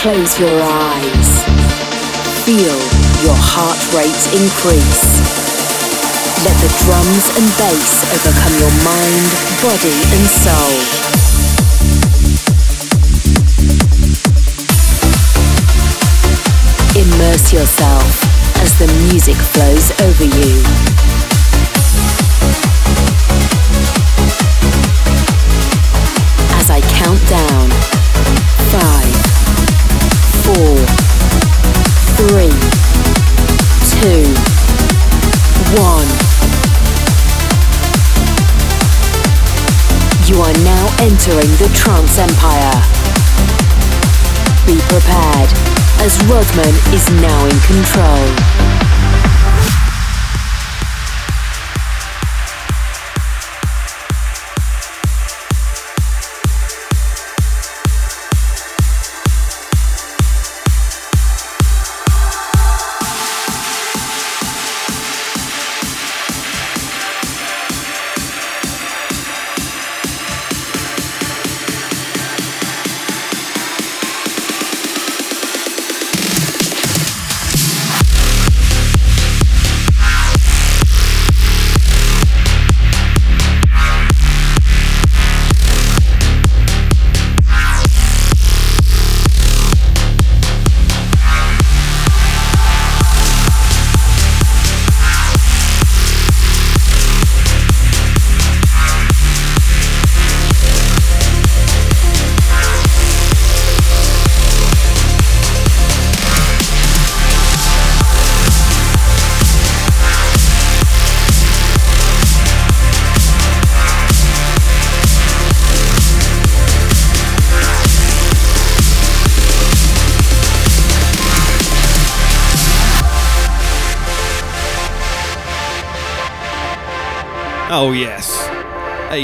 Close your eyes. Feel your heart rate increase. Let the drums and bass overcome your mind, body and soul. Immerse yourself as the music flows over you. As I count down, five, four, three, two, one. You are now entering the trance empire. Be prepared, as Rodman is now in control.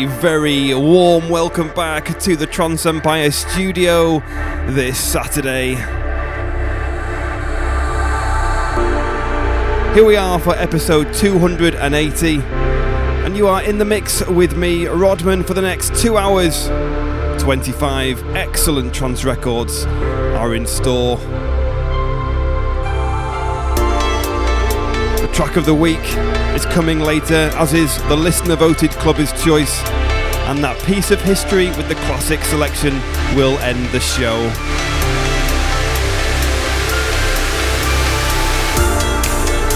Very warm welcome back to the Trance Empire studio this Saturday. Here we are for episode 280, and you are in the mix with me, Rodman, for the next two hours. 25 excellent trance records are in store. Track of the week is coming later, as is the listener voted Clubber's Choice, and that piece of history with the classic selection will end the show.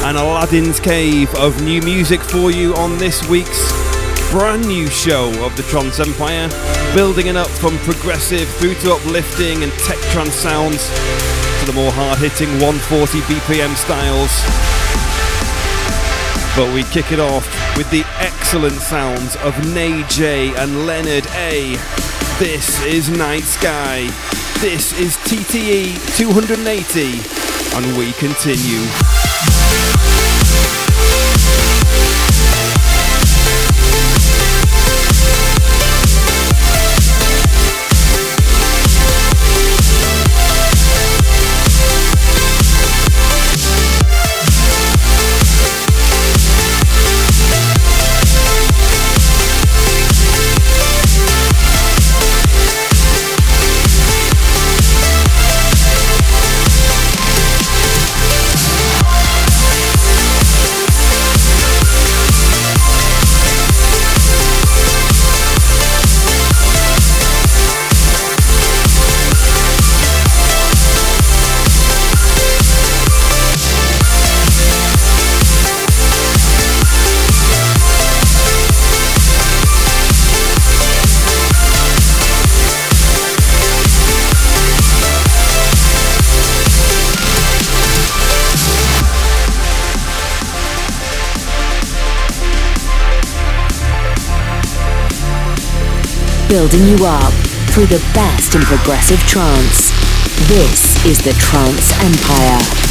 An Aladdin's Cave of new music for you on this week's brand new show of the Trance Empire, building it up from progressive through to uplifting and tech trance sounds to the more hard hitting 140 BPM styles. But we kick it off with the excellent sounds of Nay Jay and Leonard A. This is Night Sky. This is TTE 280, and we continue. Building you up through the best in progressive trance. This is the Trance Empire.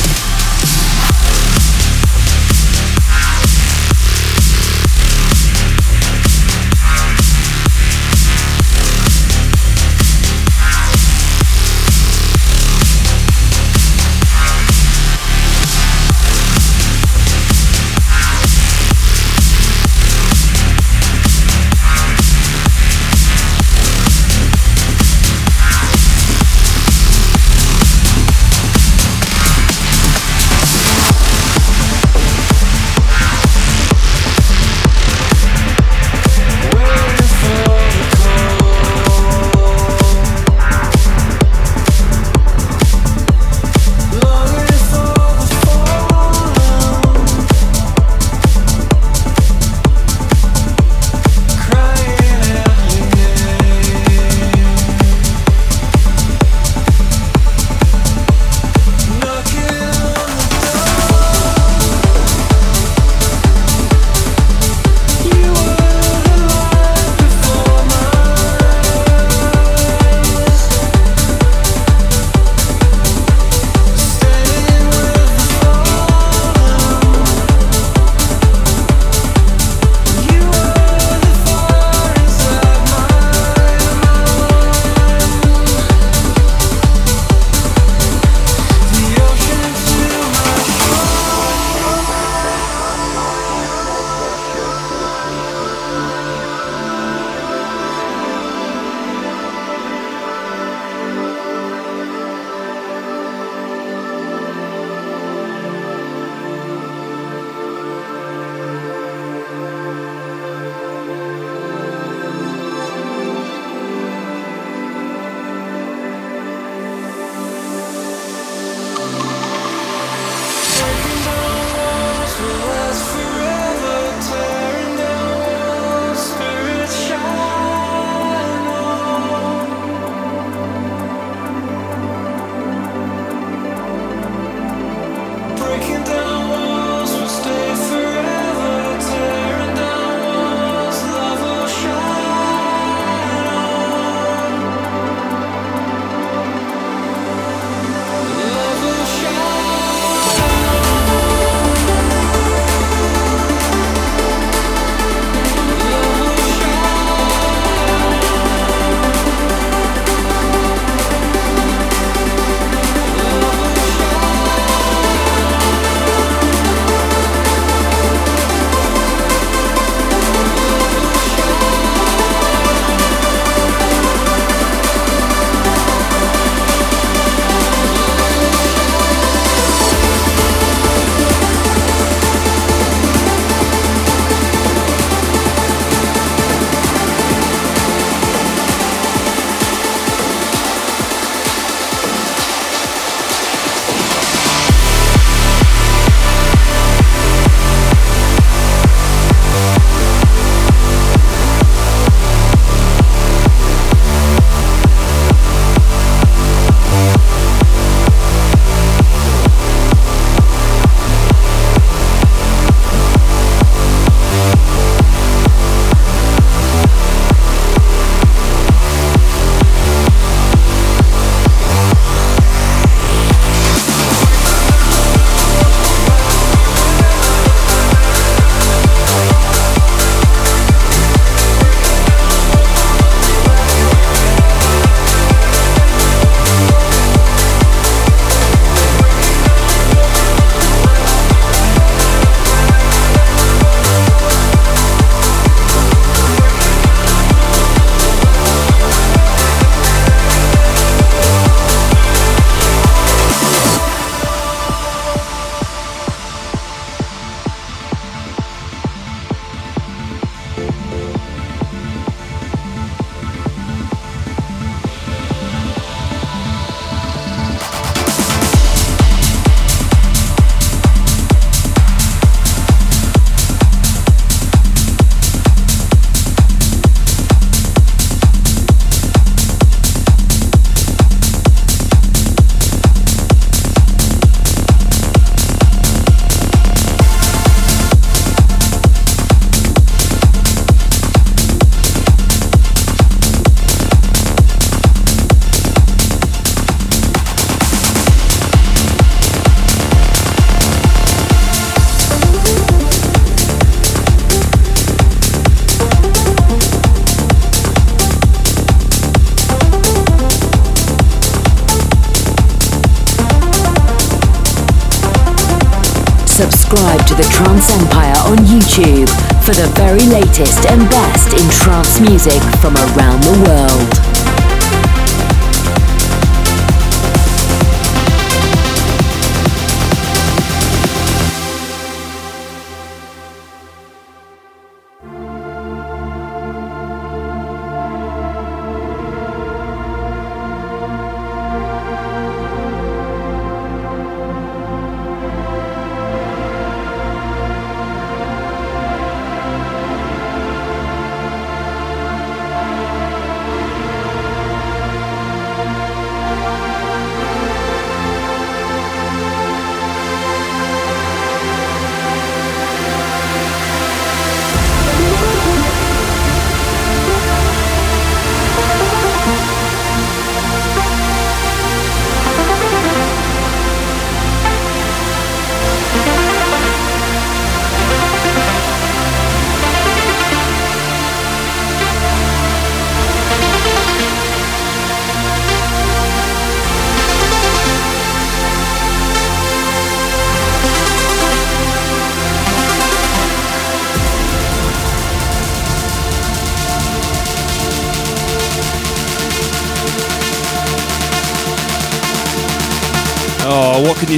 For the very latest and best in trance music from around the world.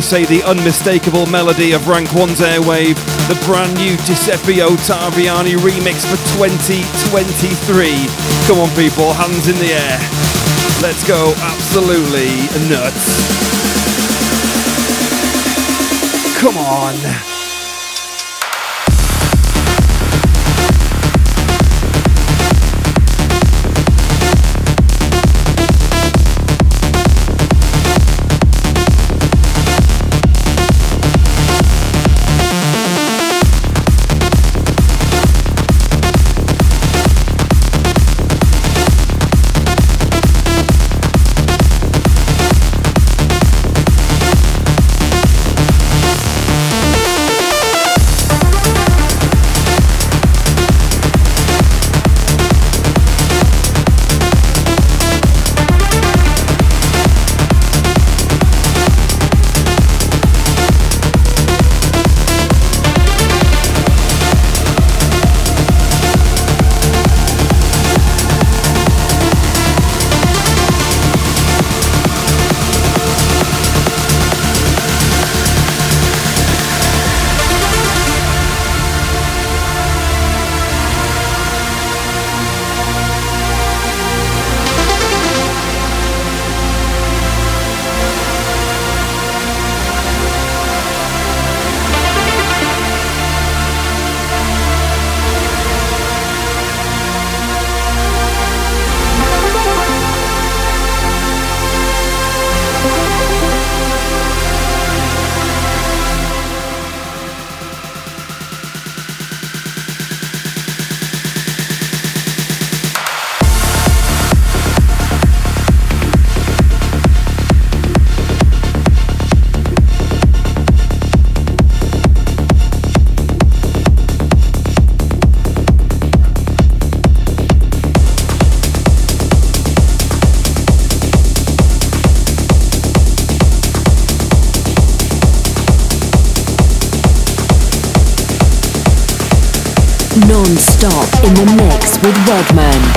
You say the unmistakable melody of Rank 1's Airwave, the brand new Giuseppe Ottaviani remix for 2023. Come on, people, hands in the air. Let's go absolutely nuts. Come on. With Rodman.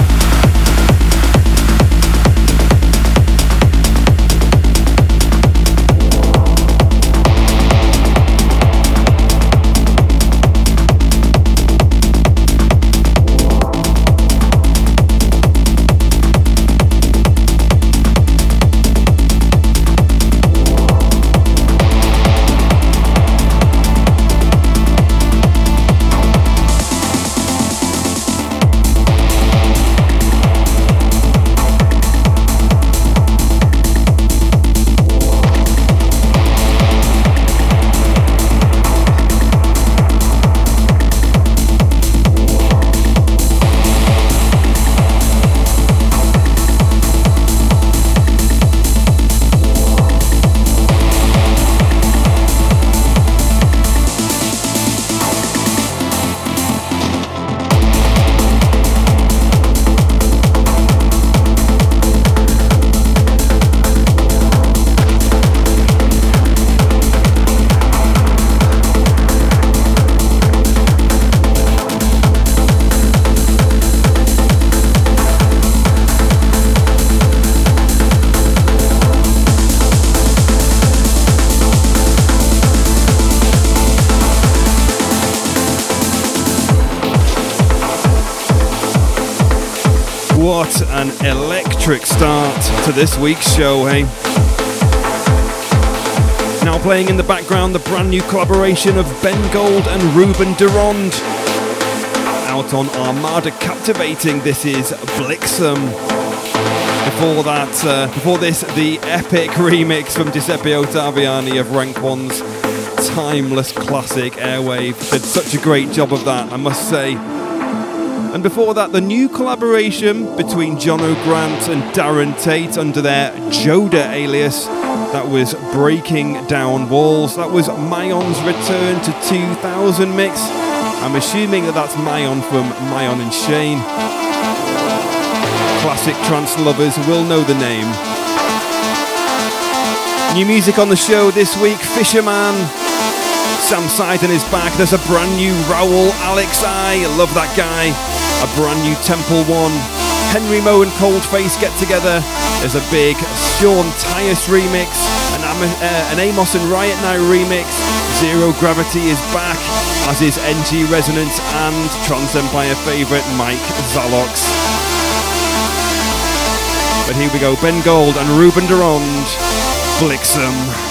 An electric start to this week's show, hey? Now playing in the background the brand new collaboration of Ben Gold and Ruben De Ronde. Out on Armada Captivating, this is Bliksem. Before that, uh, before this, the epic remix from Giuseppe Ottaviani of Rank One's timeless classic Airwave. Did such a great job of that, I must say. And before that, the new collaboration between Jono Grant and Darren Tate under their Joda alias that was Breaking Down Walls. That was Myon's return to 2000 mix. I'm assuming that that's Myon from Myon and Shane. Classic trance lovers will know the name. New music on the show this week Fisherman. Sam Cydan is back. There's a brand new Raul Alex I. Love that guy. A brand new Temple One. Henry Moe and Coldface get together. There's a big Sean Tyas remix, an, uh, an Amos and Riot Now remix. Zero Gravity is back, as is NG Resonance and Trance Empire favourite Mike Zaloxx. But here we go, Ben Gold and Ruben de Ronde, Bliksem.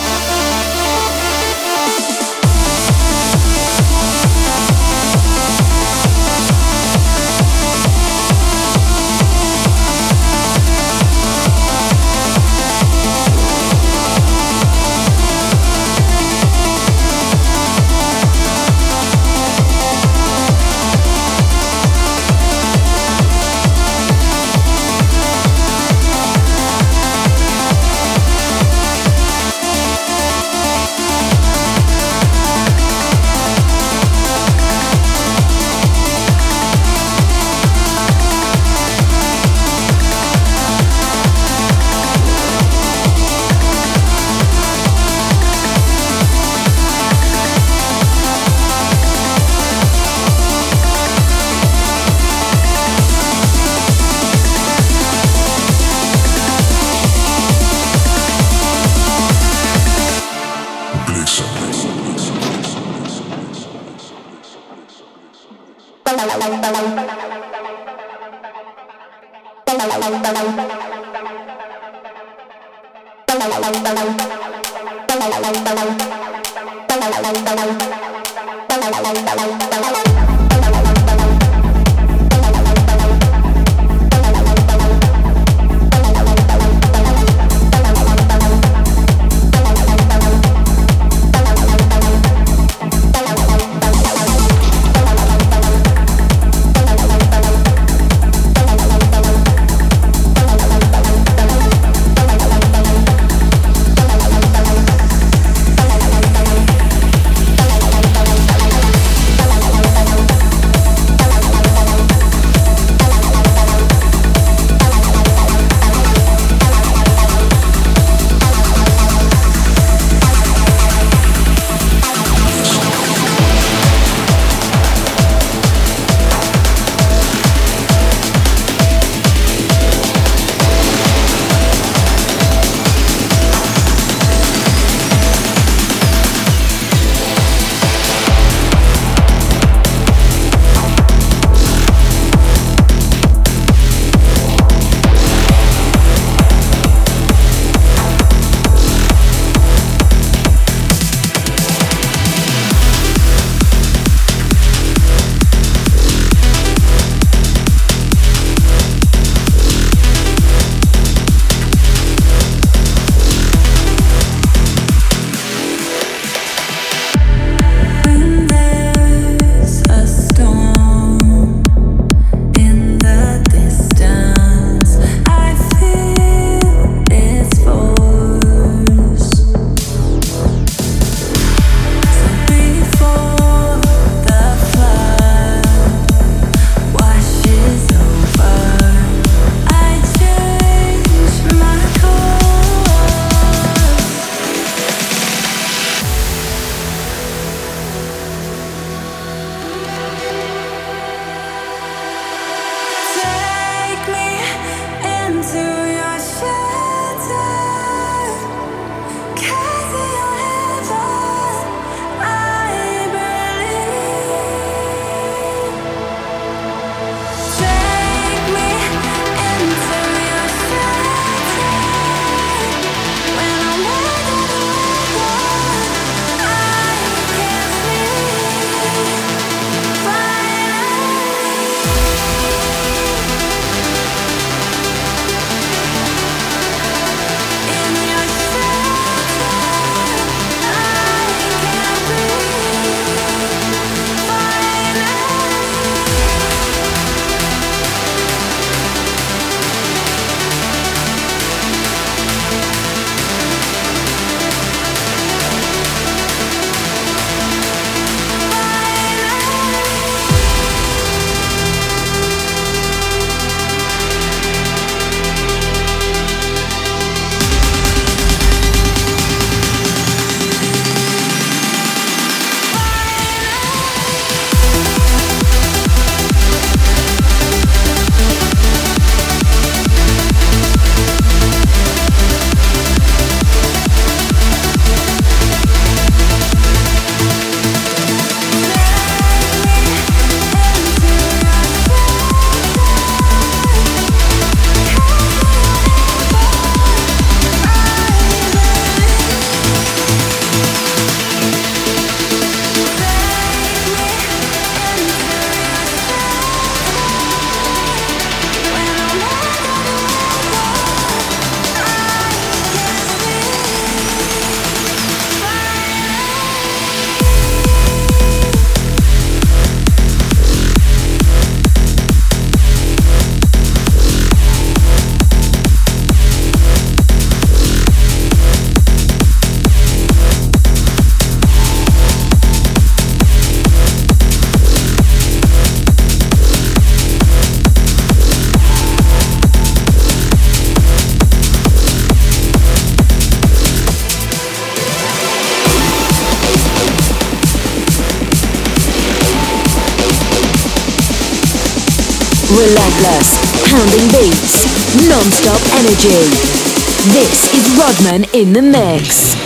This is Rodman in the mix.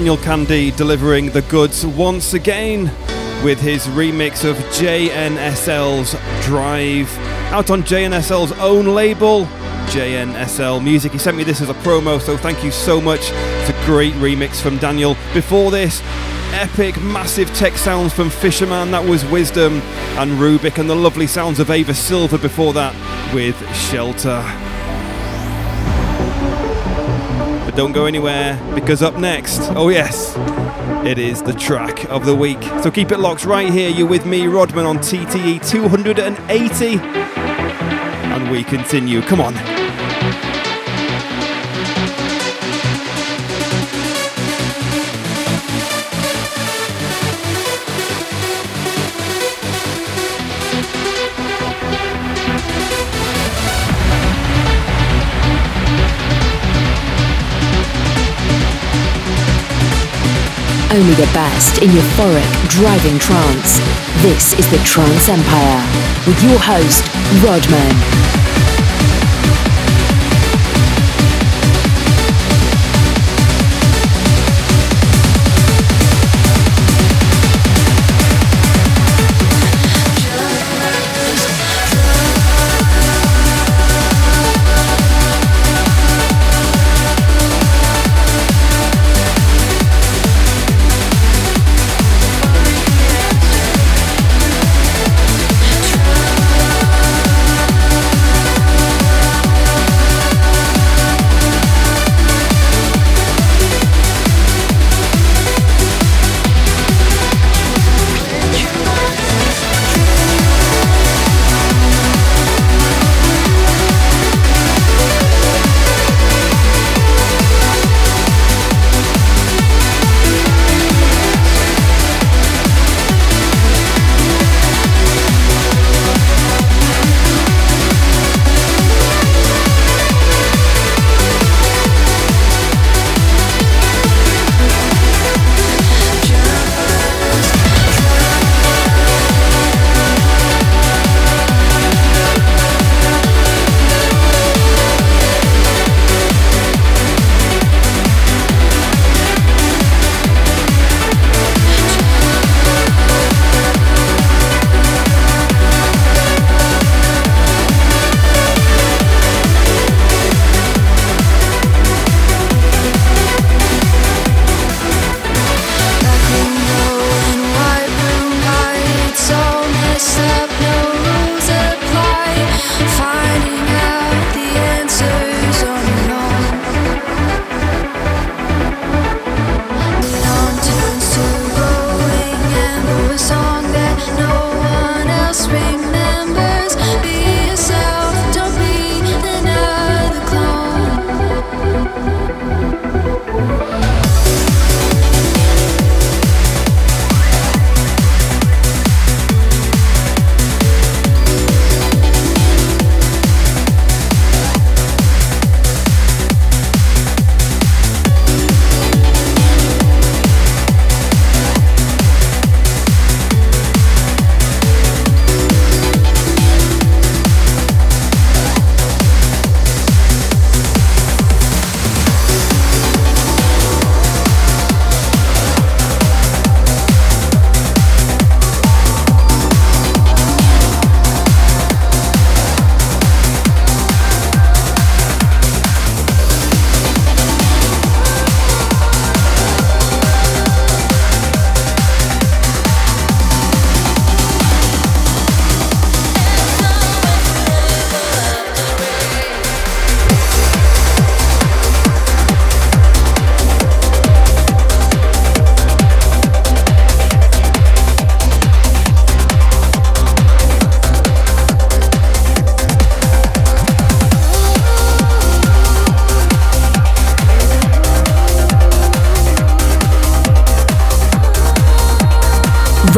Daniel Kandi delivering the goods once again with his remix of JNSL's Drive out on JNSL's own label, JNSL Music. He sent me this as a promo, so thank you so much. It's a great remix from Daniel. Before this, epic, massive tech sounds from Fisherman, that was Wisdom, and Rub!k, and the lovely sounds of Ava Silver before that with Shelter. But don't go anywhere because up next, oh yes, it is the track of the week. So keep it locked right here. You're with me, Rodman, on TTE 280. And we continue. Come on. Only the best in euphoric driving trance. This is the Trance Empire with your host, Rodman.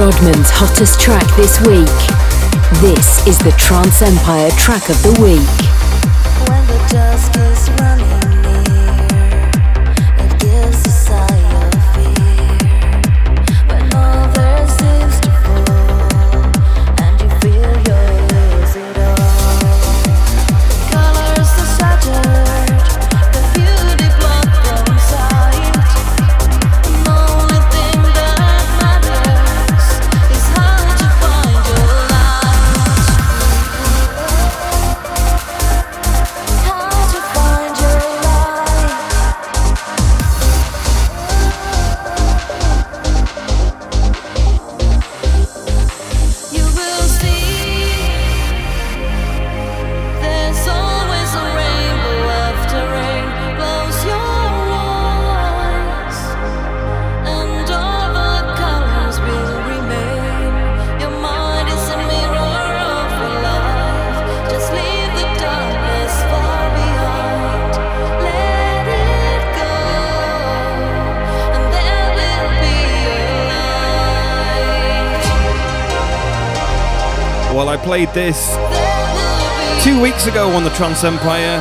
Rodman's hottest track this week. This is the Trance Empire track of the week. Played this two weeks ago on the Trance Empire,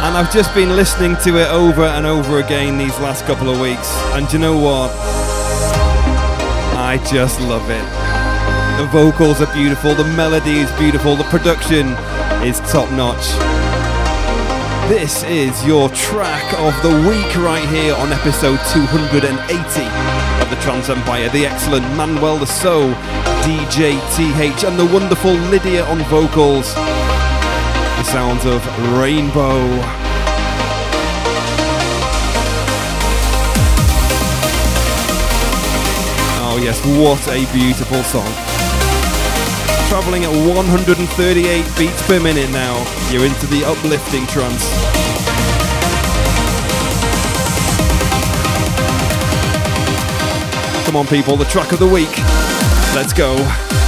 and I've just been listening to it over and over again these last couple of weeks. And you know what? I just love it. The vocals are beautiful, the melody is beautiful, the production is top notch. This is your track of the week right here on episode 280 of the Trance Empire, the excellent Manuel Le Saux, DJ TH, and the wonderful Lydia on vocals. The sounds of Rainbow. Oh, yes, what a beautiful song. Travelling at 138 beats per minute now, you're into the uplifting trance. Come on, people, the track of the week. Let's go.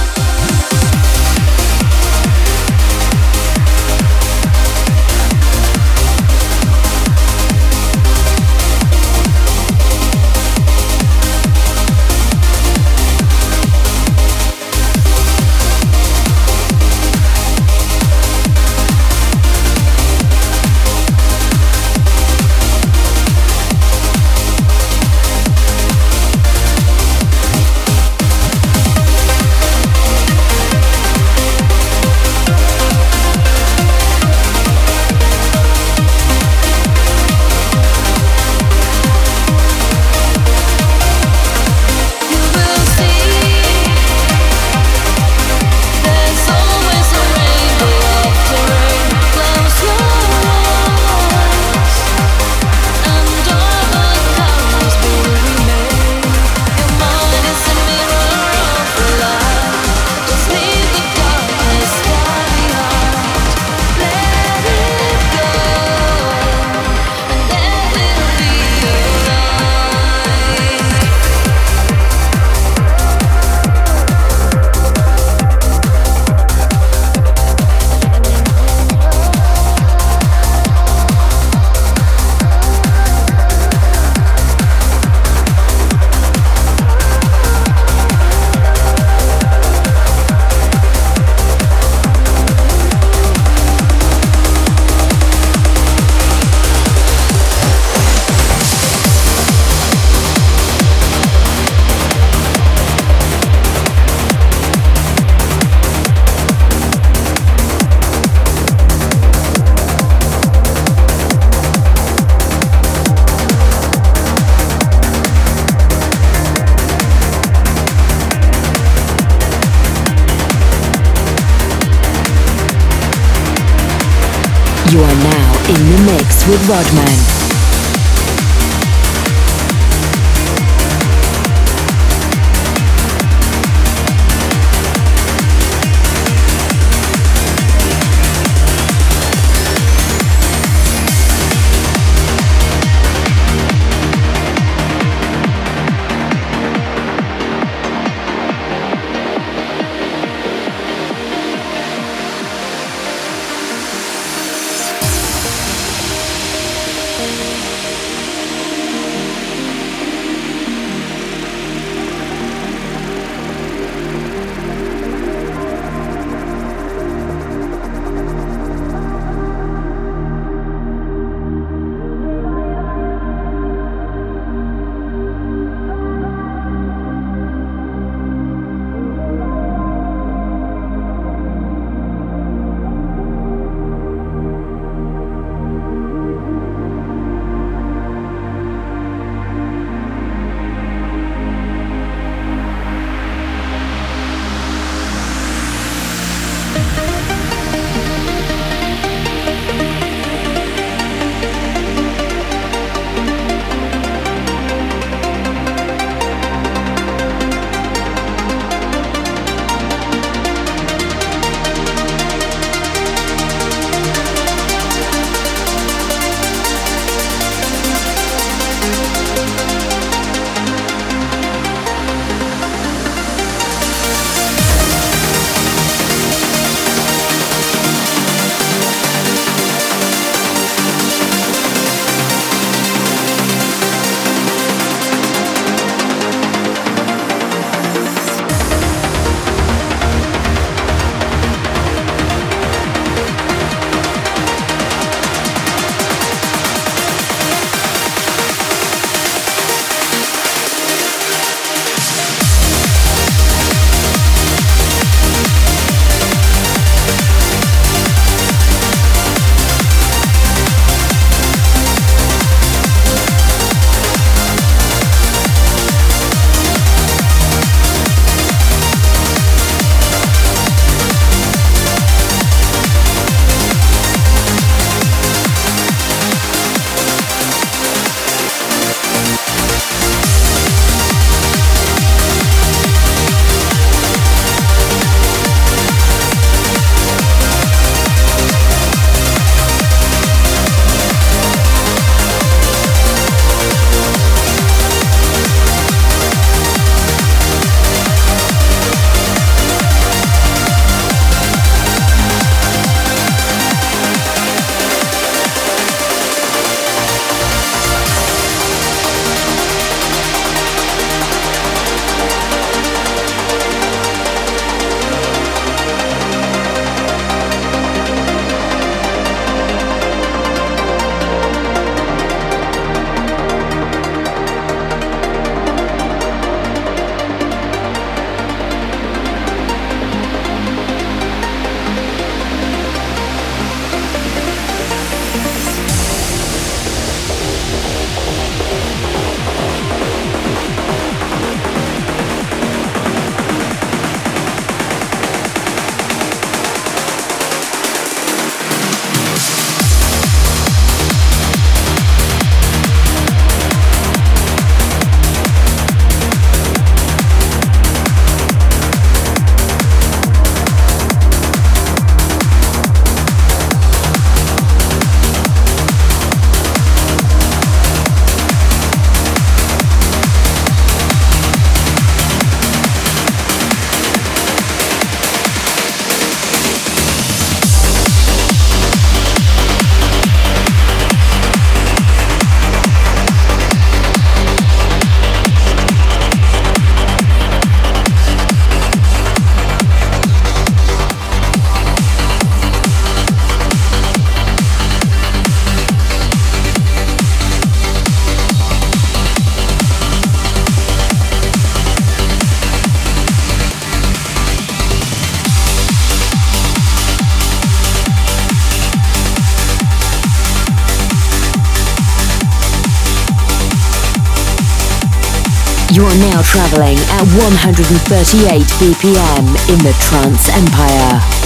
Traveling at 138 BPM in the Trance Empire.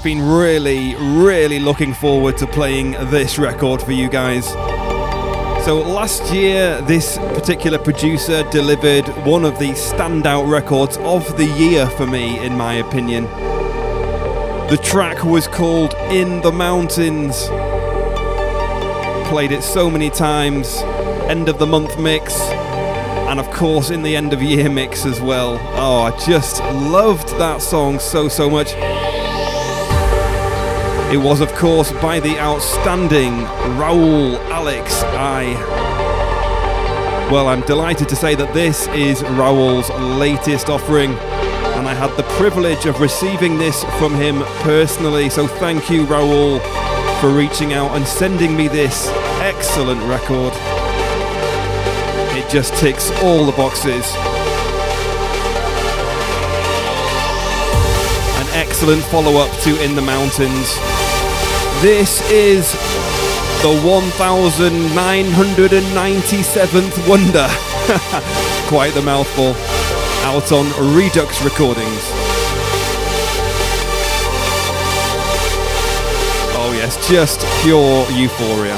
I've been really, really looking forward to playing this record for you guys. So, last year, this particular producer delivered one of the standout records of the year for me, in my opinion. The track was called In the Mountains. Played it so many times, end of the month mix, and of course in the end of year mix as well. Oh, I just loved that song so, so much. It was, of course, by the outstanding Raul Alex I. Well, I'm delighted to say that this is Raul's latest offering, and I had the privilege of receiving this from him personally. So thank you, Raul, for reaching out and sending me this excellent record. It just ticks all the boxes. An excellent follow up to In the Mountains. This is the 1997th wonder. Quite the mouthful. Out on Redux Recordings. Oh, yes, just pure euphoria.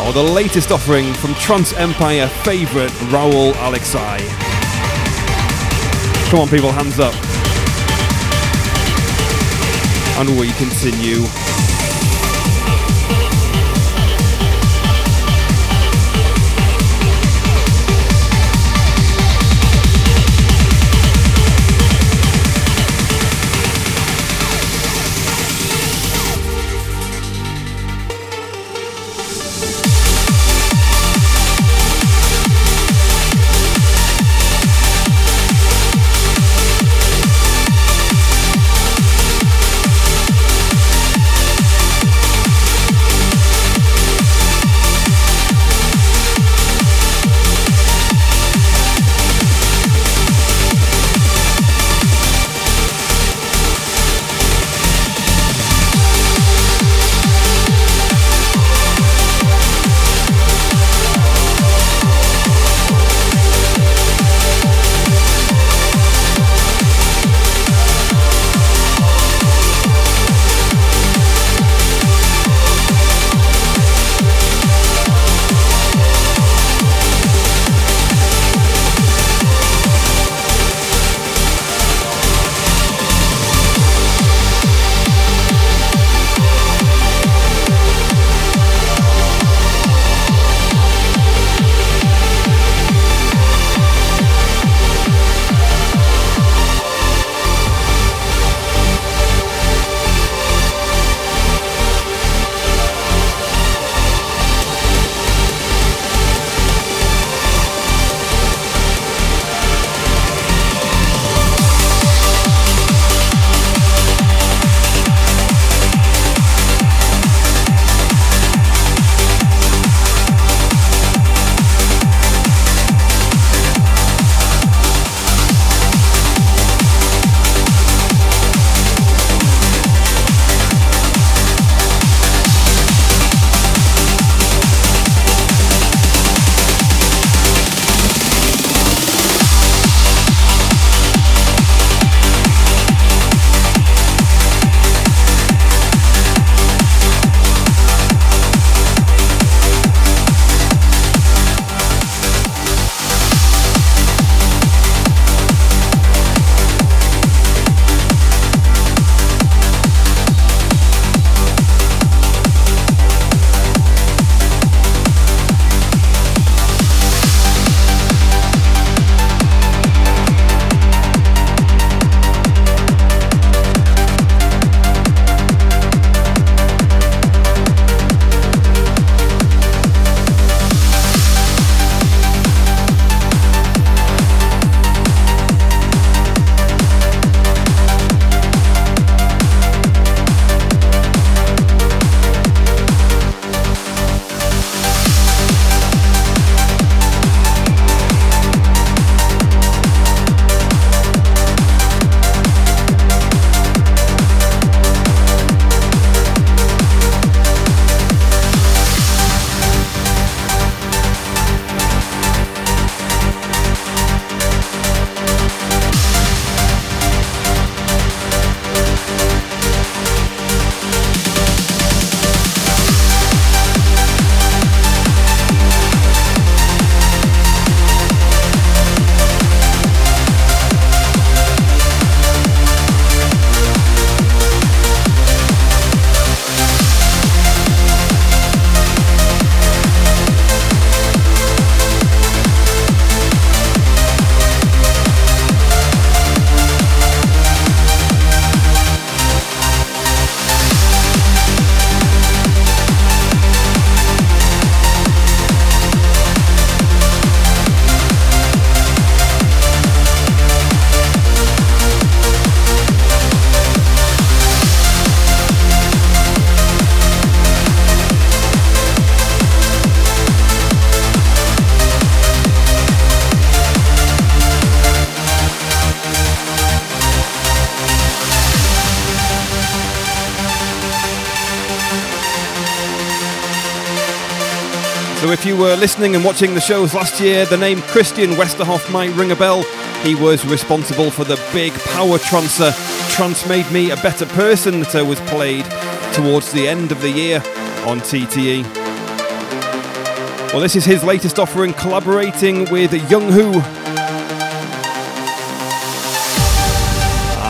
Oh, the latest offering from Trance Empire favourite Raul Alex I. Come on, people, hands up. And we continue. Listening and watching the shows last year, the name Christian Westerhof might ring a bell. He was responsible for the big power trancer Trance Made Me a Better Person that was played towards the end of the year on TTE. Well, this is his latest offering, collaborating with Young Hu.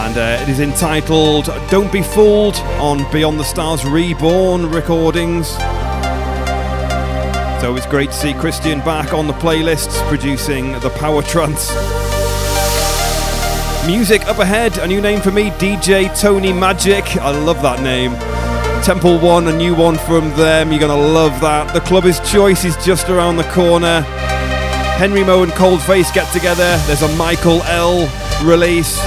And uh, it is entitled Don't Be Fooled on Beyond the Stars Reborn recordings. So it's great to see Christian back on the playlists producing the Power Trance. Music up ahead, a new name for me, DJ Tony Magic. I love that name. Temple One, a new one from them. You're going to love that. The Clubber's Choice is just around the corner. Henry Moe and Cold Face get together. There's a Michael L release.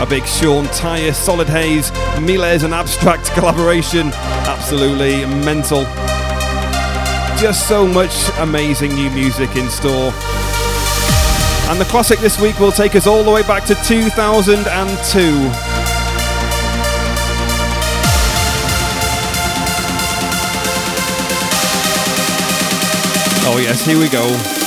A big Sean Tyas, Solid Haze, Milez and abSTrakt collaboration. Absolutely mental. Just so much amazing new music in store. And the classic this week will take us all the way back to 2002. Oh, yes, here we go.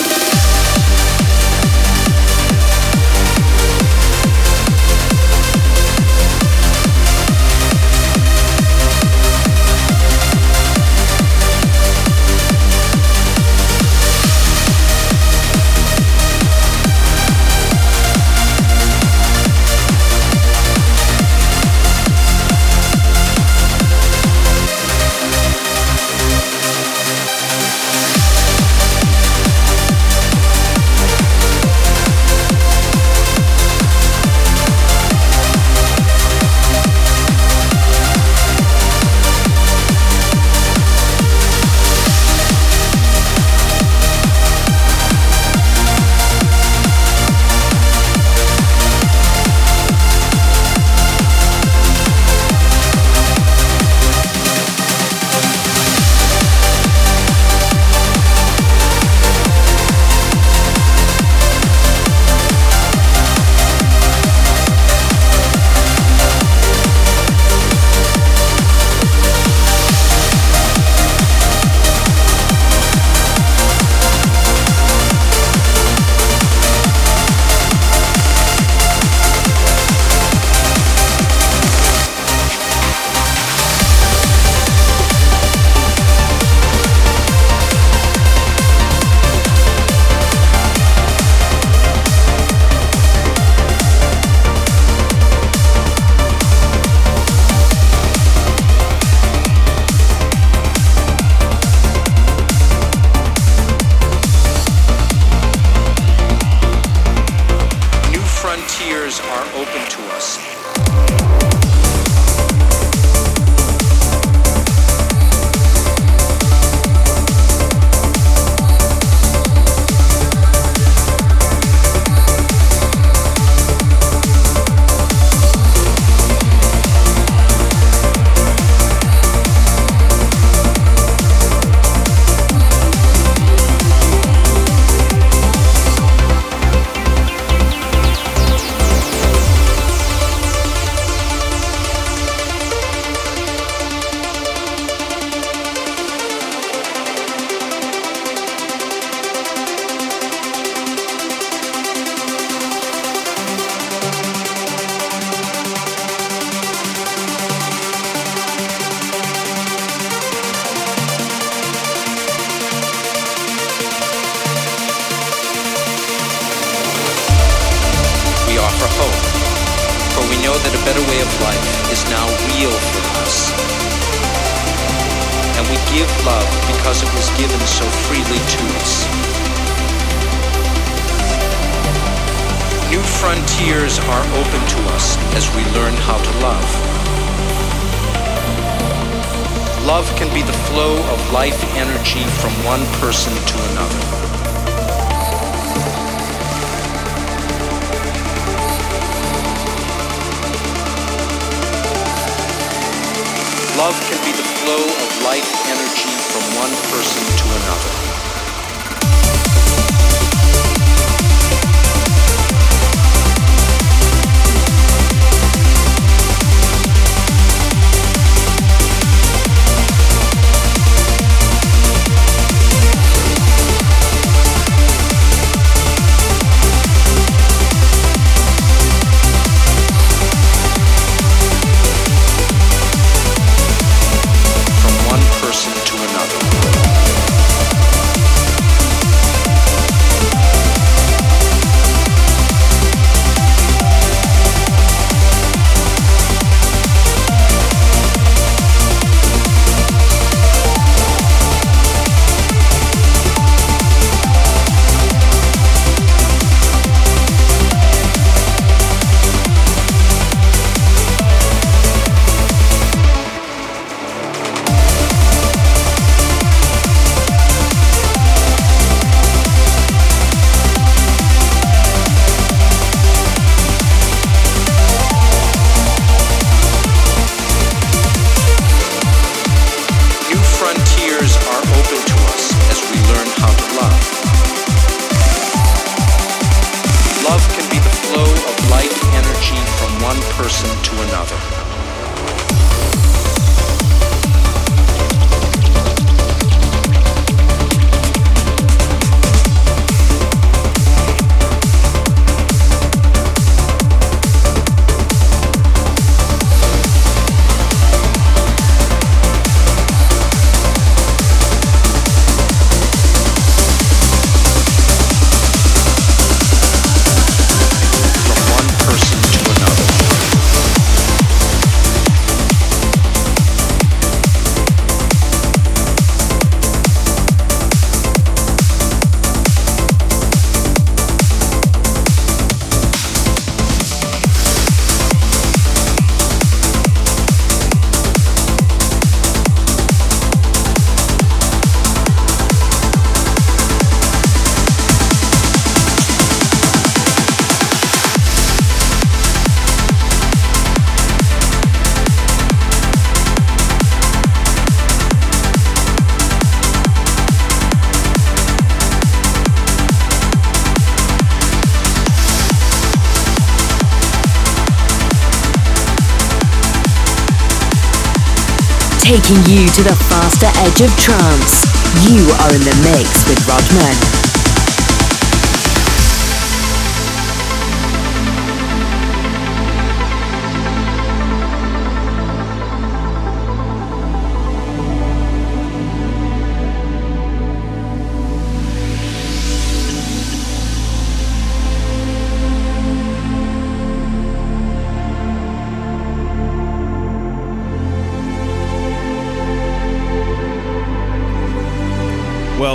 You to the faster edge of trance. You are in the mix with Rodman.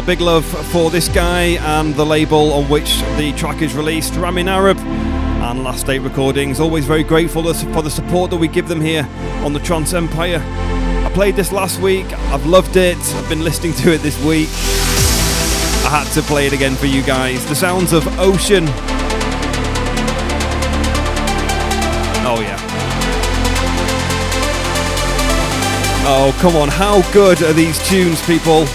Big love for this guy and the label on which the track is released, Ramin Arab and Last State Recordings. Always very grateful for the support that we give them here on the Trance Empire. I played this last week, I've loved it, I've been listening to it this week. I had to play it again for you guys. The sounds of Ocean. Oh, yeah. Oh, come on, how good are these tunes, people?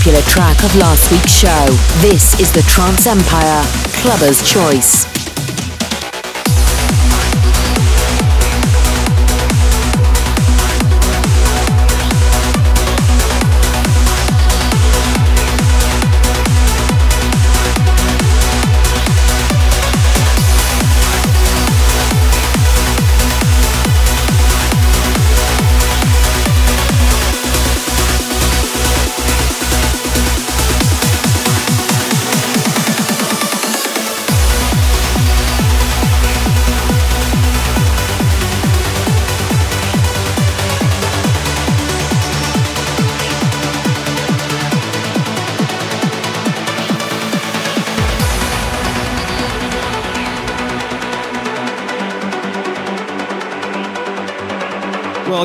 Popular track of last week's show. This is the Trance Empire Clubber's Choice.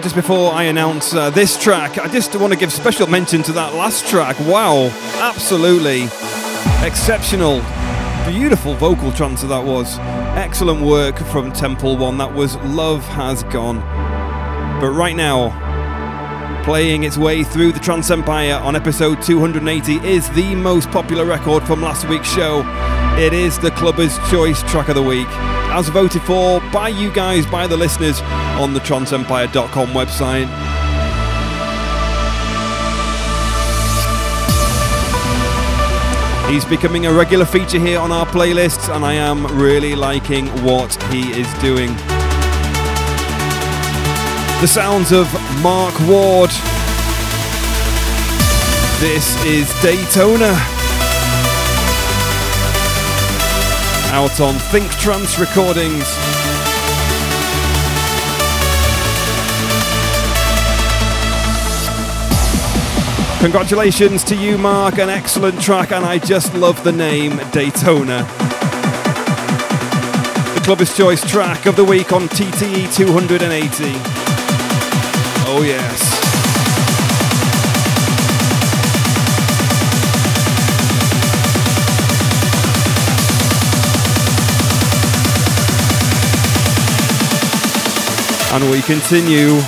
Just before I announce uh, this track, I just want to give special mention to that last track. Wow, absolutely exceptional. Beautiful vocal transfer that was. Excellent work from Temple One. That was Love Has Gone. But right now, playing its way through the Trance Empire on episode 280 is the most popular record from last week's show. It is the Clubber's Choice track of the week, as voted for by you guys, by the listeners on the tranceempire.com website. He's becoming a regular feature here on our playlists, and I am really liking what he is doing. The sounds of Marc Ward. This is Daytona. Out on Think Trance Recordings. Congratulations to you, Marc. An excellent track, and I just love the name Daytona. The Clubber's Choice track of the week on TTE 280. Oh, yes. And we continue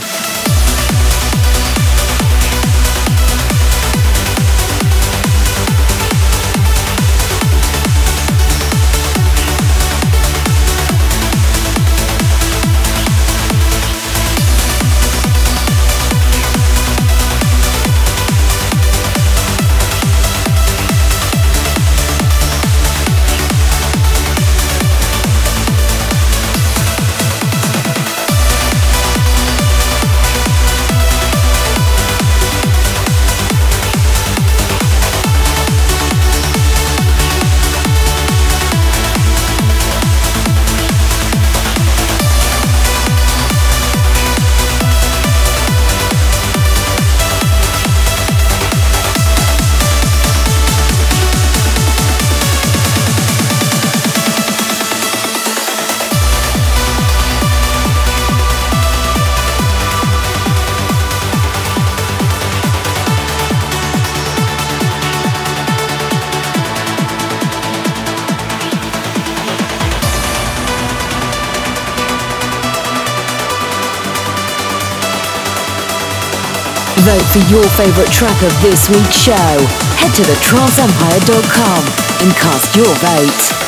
for your favourite track of this week's show. Head to thetranceempire.com and cast your vote.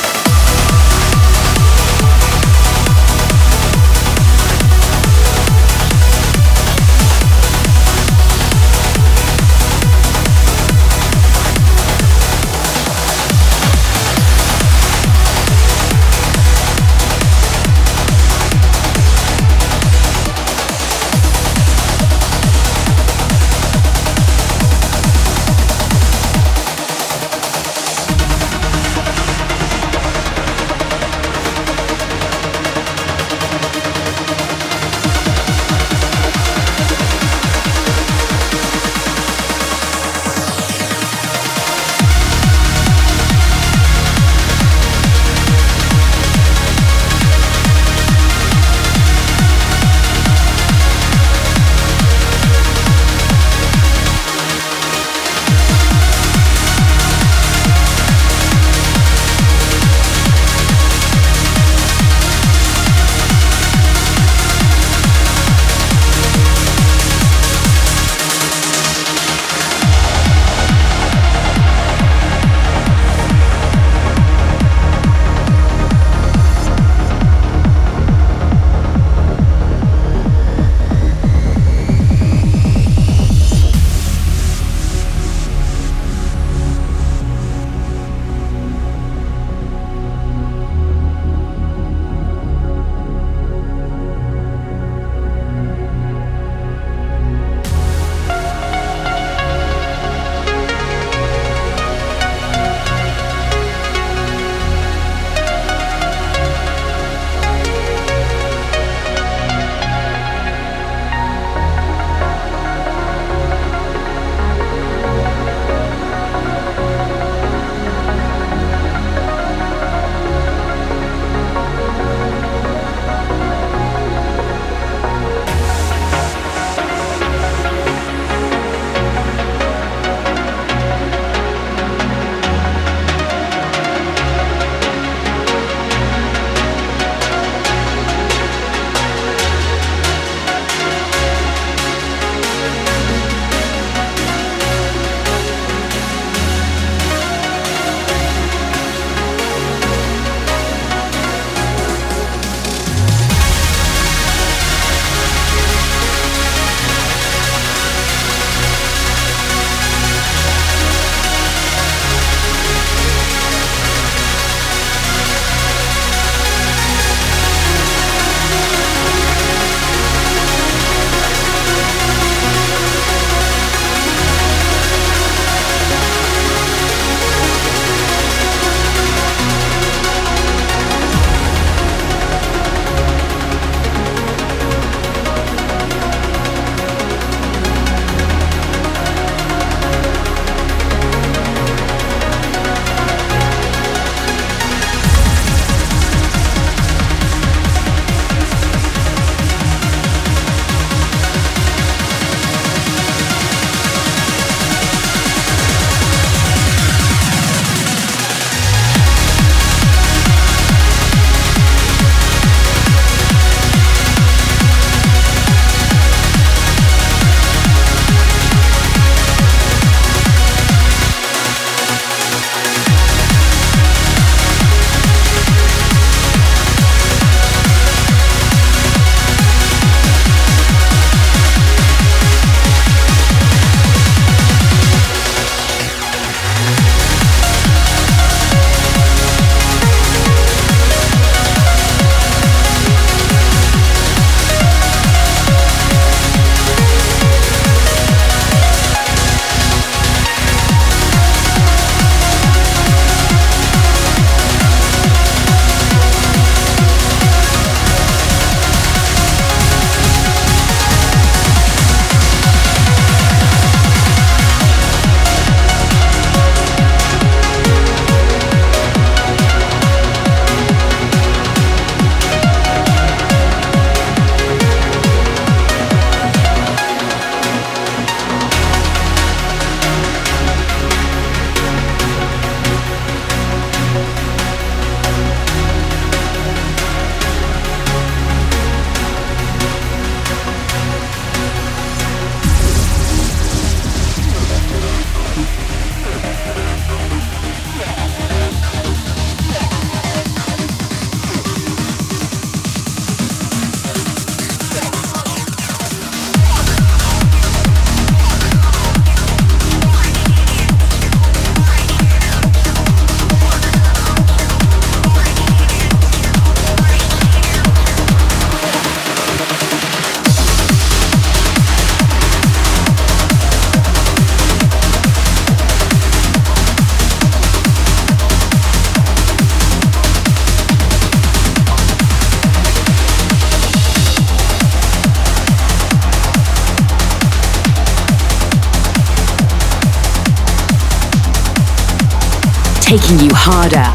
Taking you harder,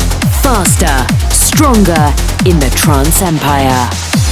faster, stronger in the Trance Empire.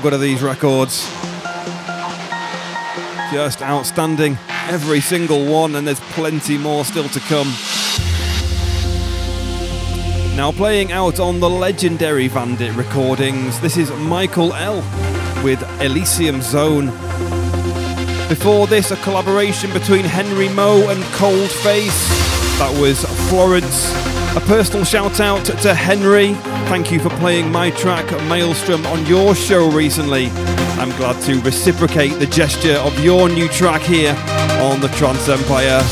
Good are these records? Just outstanding. Every single one, and there's plenty more still to come. Now, playing out on the legendary Vandit recordings, this is Michael L. with Elysium Zone. Before this, a collaboration between Henry Moe and Cold Face. That was Florence. A personal shout out to Henry Thank you for playing my track Maelstrom on your show recently. I'm glad to reciprocate the gesture of your new track here on the Trance Empire.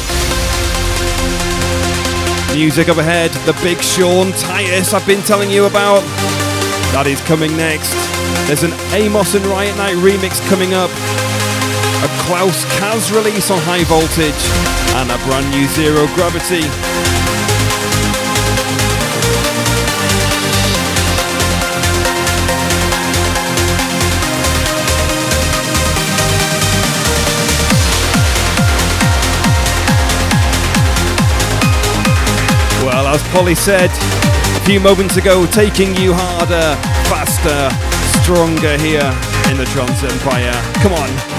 Music up ahead, the big Sean Tyas I've been telling you about. That is coming next. There's an Amos and Riot Night remix coming up, a Klaus Kaz release on high voltage, and a brand new Zero Gravity. As Polly said a few moments ago, taking you harder, faster, stronger here in the Trance Empire. Come on.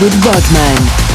With Rodman.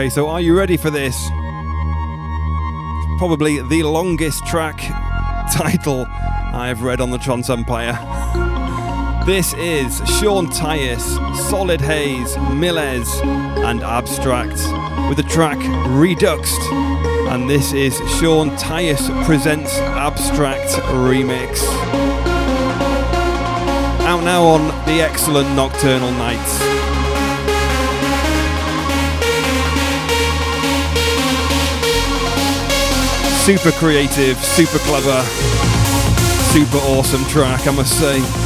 Okay, so are you ready for this? Probably the longest track title I've read on the Trance Empire. This is Sean Tyas, Solid Haze, Milez, and abSTrakt with the track Reduxed. And this is Sean Tyas Presents abSTrakt Remix. Out now on the excellent Nocturnal Knights. Super creative, super clever, super awesome track, I must say.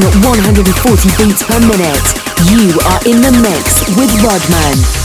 At 140 beats per minute. You are in the mix with Rodman.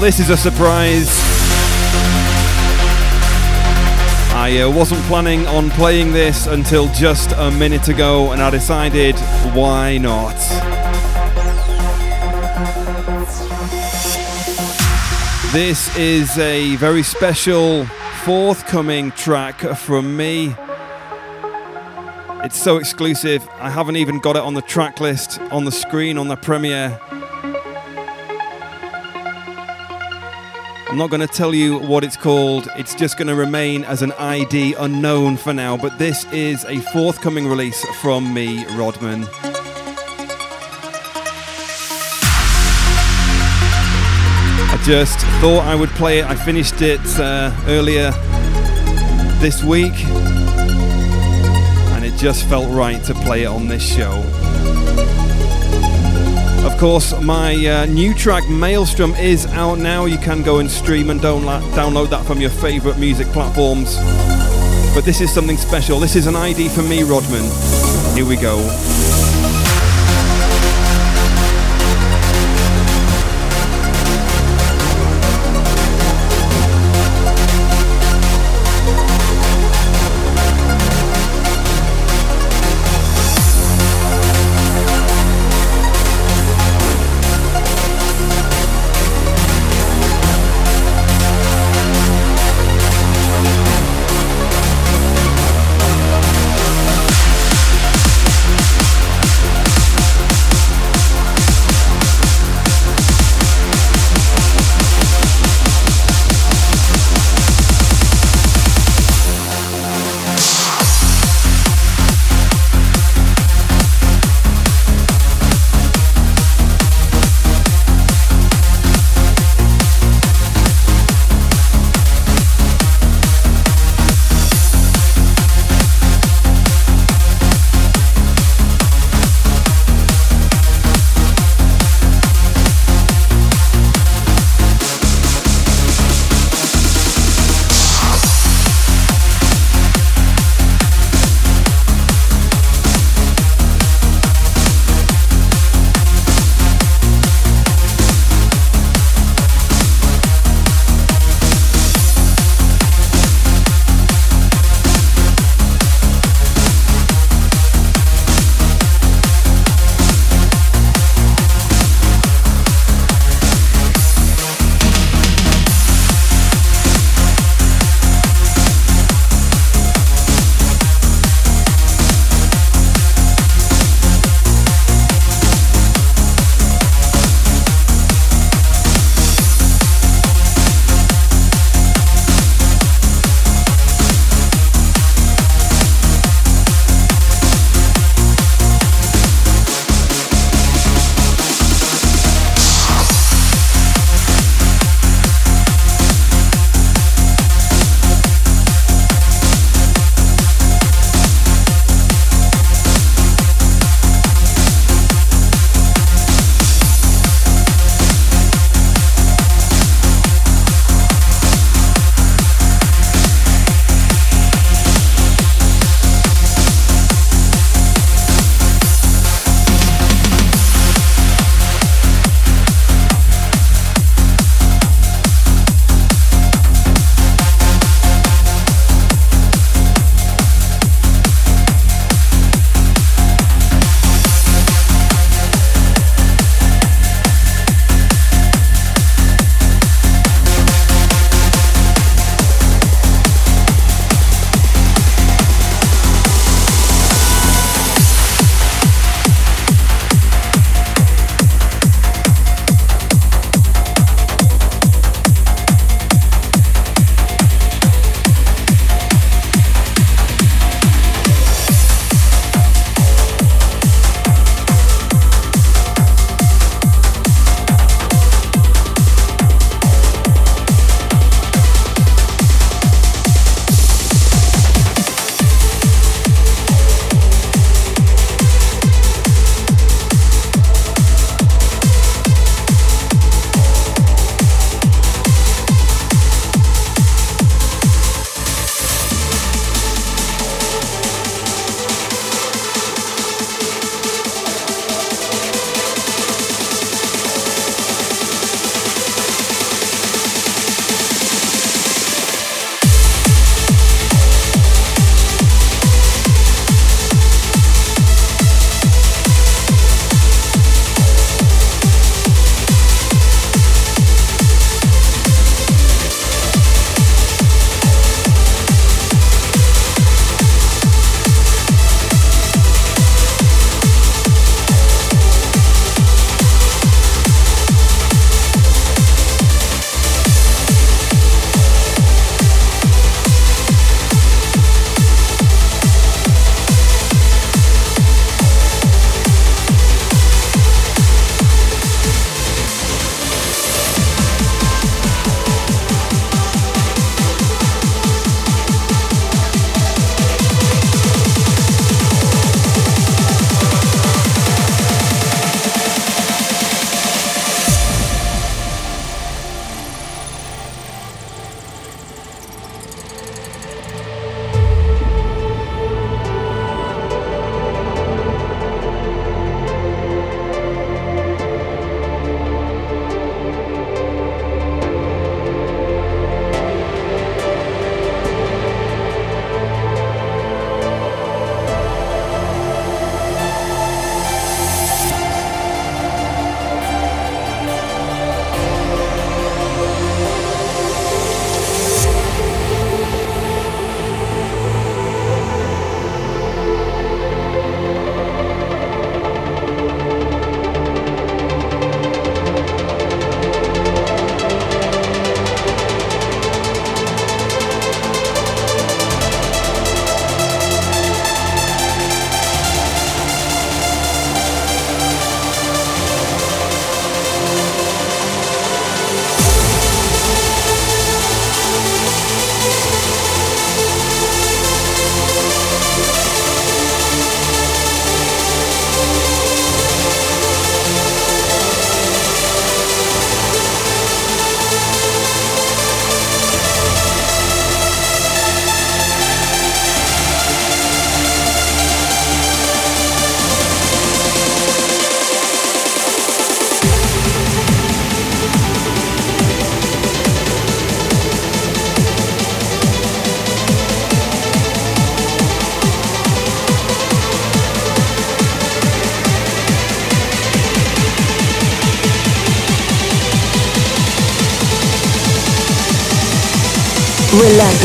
This is a surprise. I uh, wasn't planning on playing this until just a minute ago, and I decided why not. This is a very special forthcoming track from me. It's so exclusive, I haven't even got it on the track list, on the screen, on the premiere. Not going to tell you what it's called, it's just going to remain as an ID unknown for now, but this is a forthcoming release from me, Rodman. I just thought I would play it. I finished it uh, earlier this week, and it just felt right to play it on this show. Course, my uh, new track Maelstrom is out now. You can go and stream and download that from your favourite music platforms. But this is something special. This is an ID for me, Rodman. Here we go.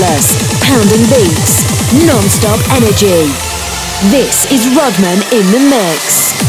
Relentless, pounding beats, non-stop energy. This is Rodman in the mix.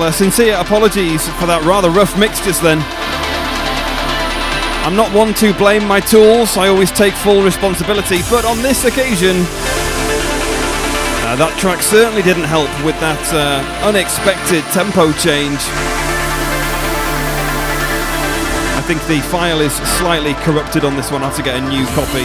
Well, uh, sincere apologies for that rather rough mix just then. I'm not one to blame my tools, I always take full responsibility, but on this occasion, uh, that track certainly didn't help with that uh, unexpected tempo change. I think the file is slightly corrupted on this one, I have to get a new copy.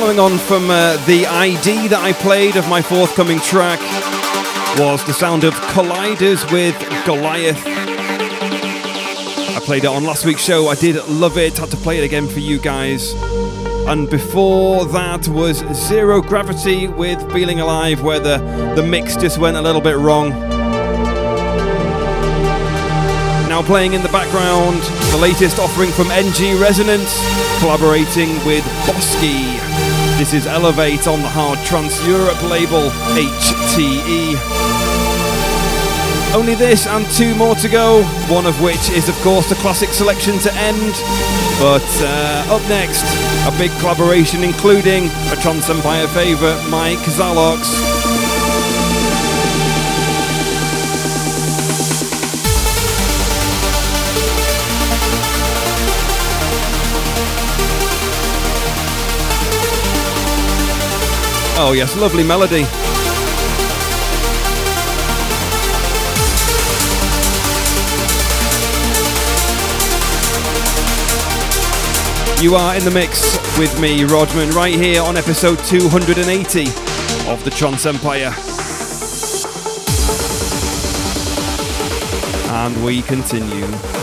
following on from uh, the ID that I played of my forthcoming track was the sound of Colliders with Goliath. I played it on last week's show. I did love it. Had to play it again for you guys. And before that was Zero Gravity with Feeling Alive, where the, the mix just went a little bit wrong. Now playing in the background, the latest offering from NG Rezonance, collaborating with Bosky. This is Elevate on the Hard Trance Europe label, HTE. Only this and two more to go, one of which is, of course, the classic selection to end. But uh, up next, a big collaboration including a Trance Empire favourite, Mike Zaloxx. Oh, yes, lovely melody. You are in the mix with me, Rodman, right here on episode 280 of the Trance Empire. And we continue.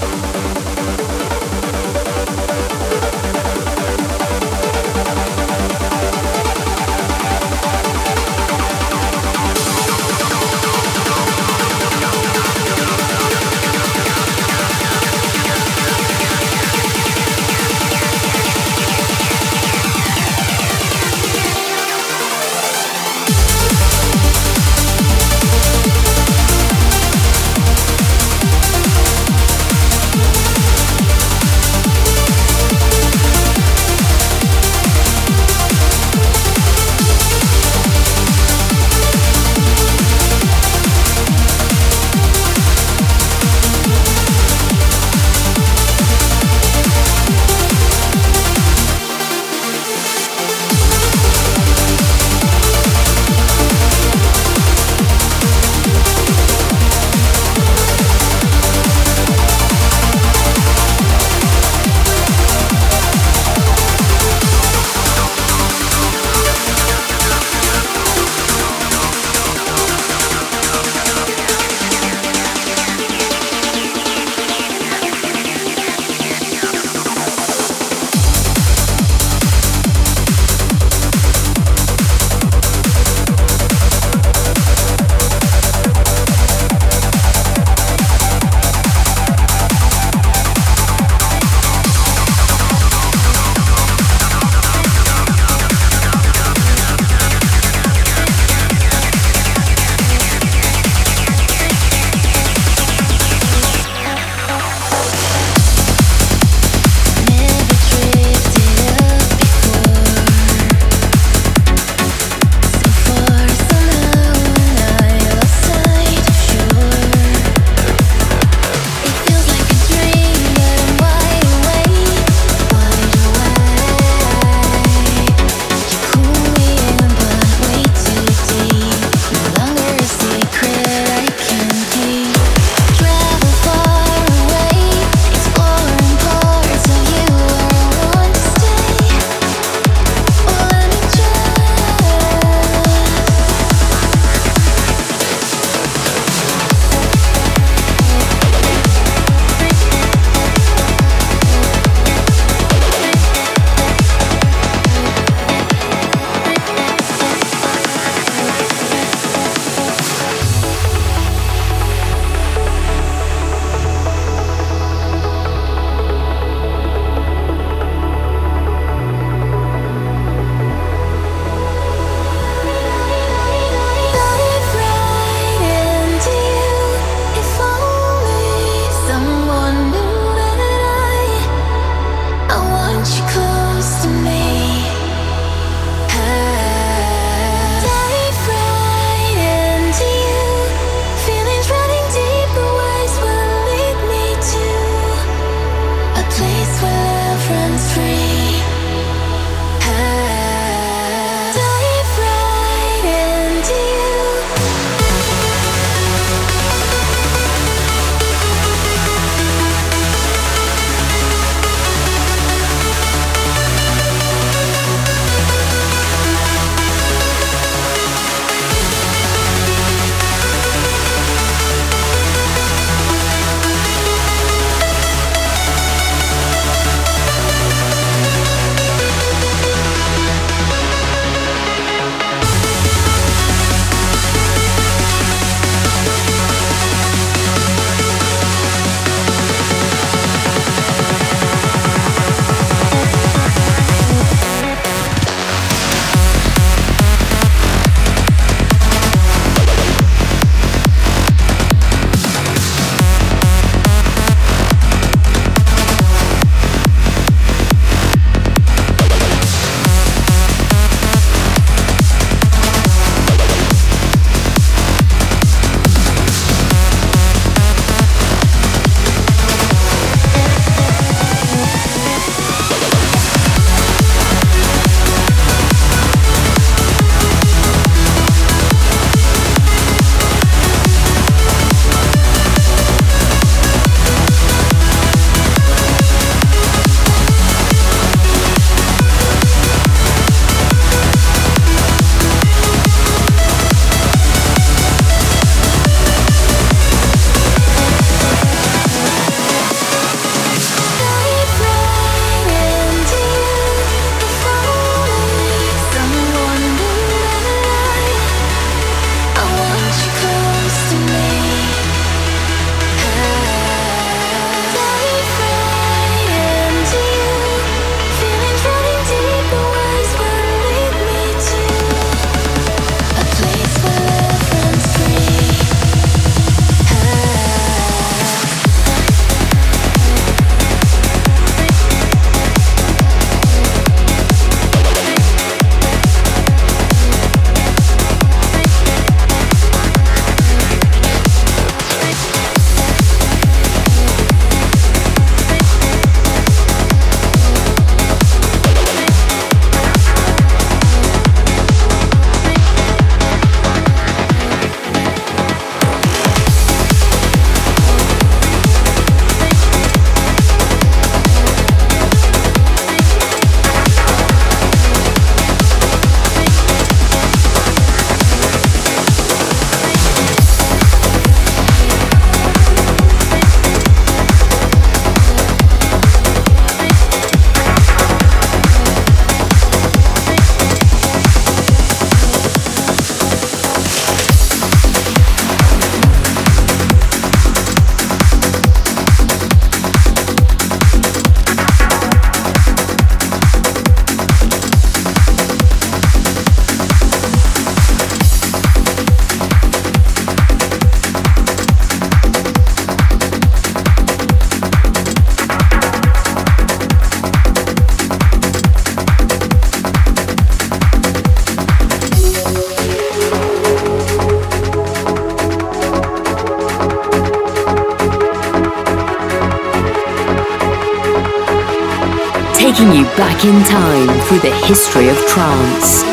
In time through the history of trance.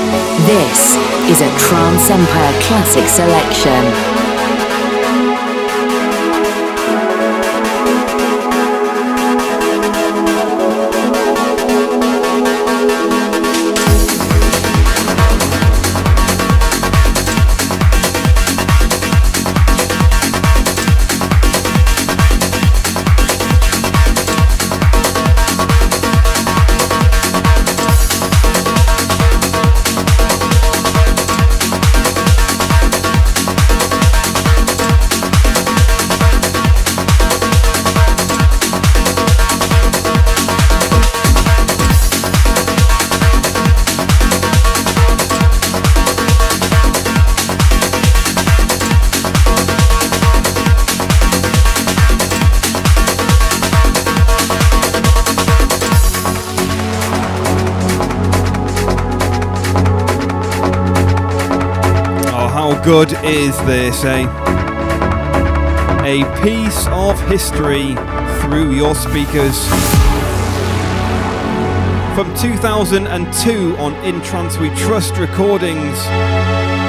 This is a Trance Empire Classic Selection. Good is this, eh? A piece of history through your speakers. From 2002 on In Trance We Trust recordings,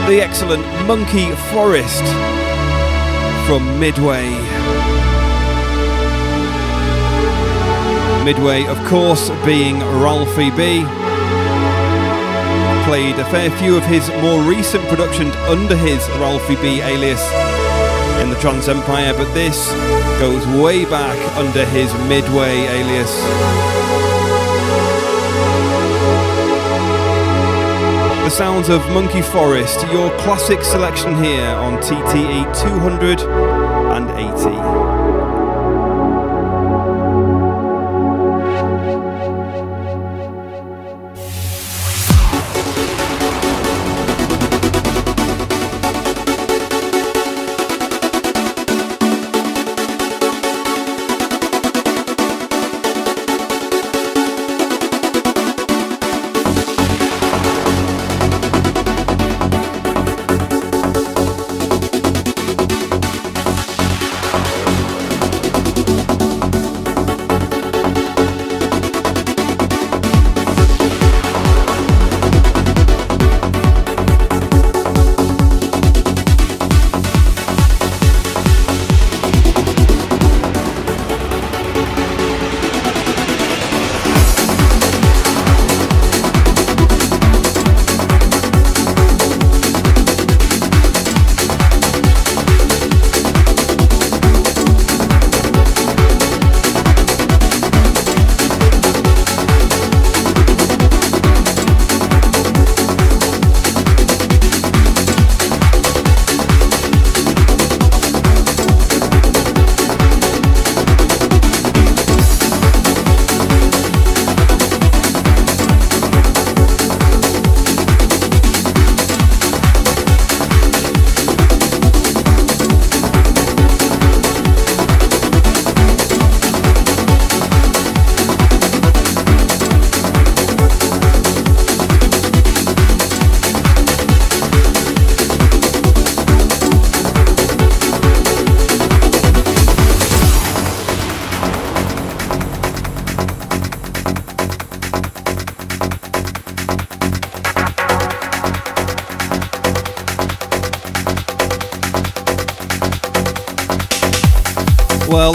the excellent Monkey Forest from Midway. Midway, of course, being Ralphie B played a fair few of his more recent productions under his Ralphie B alias in the Trance Empire, but this goes way back under his Midway alias. The sounds of Monkey Forest, your classic selection here on TTE 280.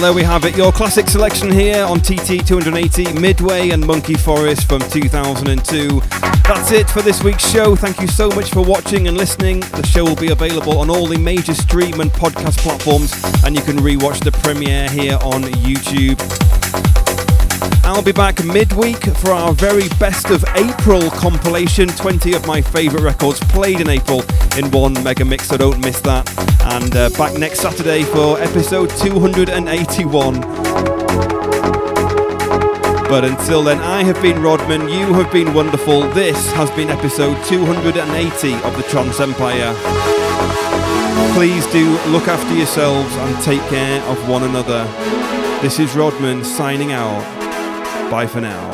There we have it. Your classic selection here on TT 280, Midway and Monkey Forest from 2002. That's it for this week's show. Thank you so much for watching and listening. The show will be available on all the major stream and podcast platforms, and you can rewatch the premiere here on YouTube. I'll be back midweek for our very best of April compilation 20 of my favourite records played in April in one mega mix, so don't miss that. And uh, back next Saturday for episode 281. But until then, I have been Rodman, you have been wonderful. This has been episode 280 of the Trance Empire. Please do look after yourselves and take care of one another. This is Rodman signing out. Bye for now.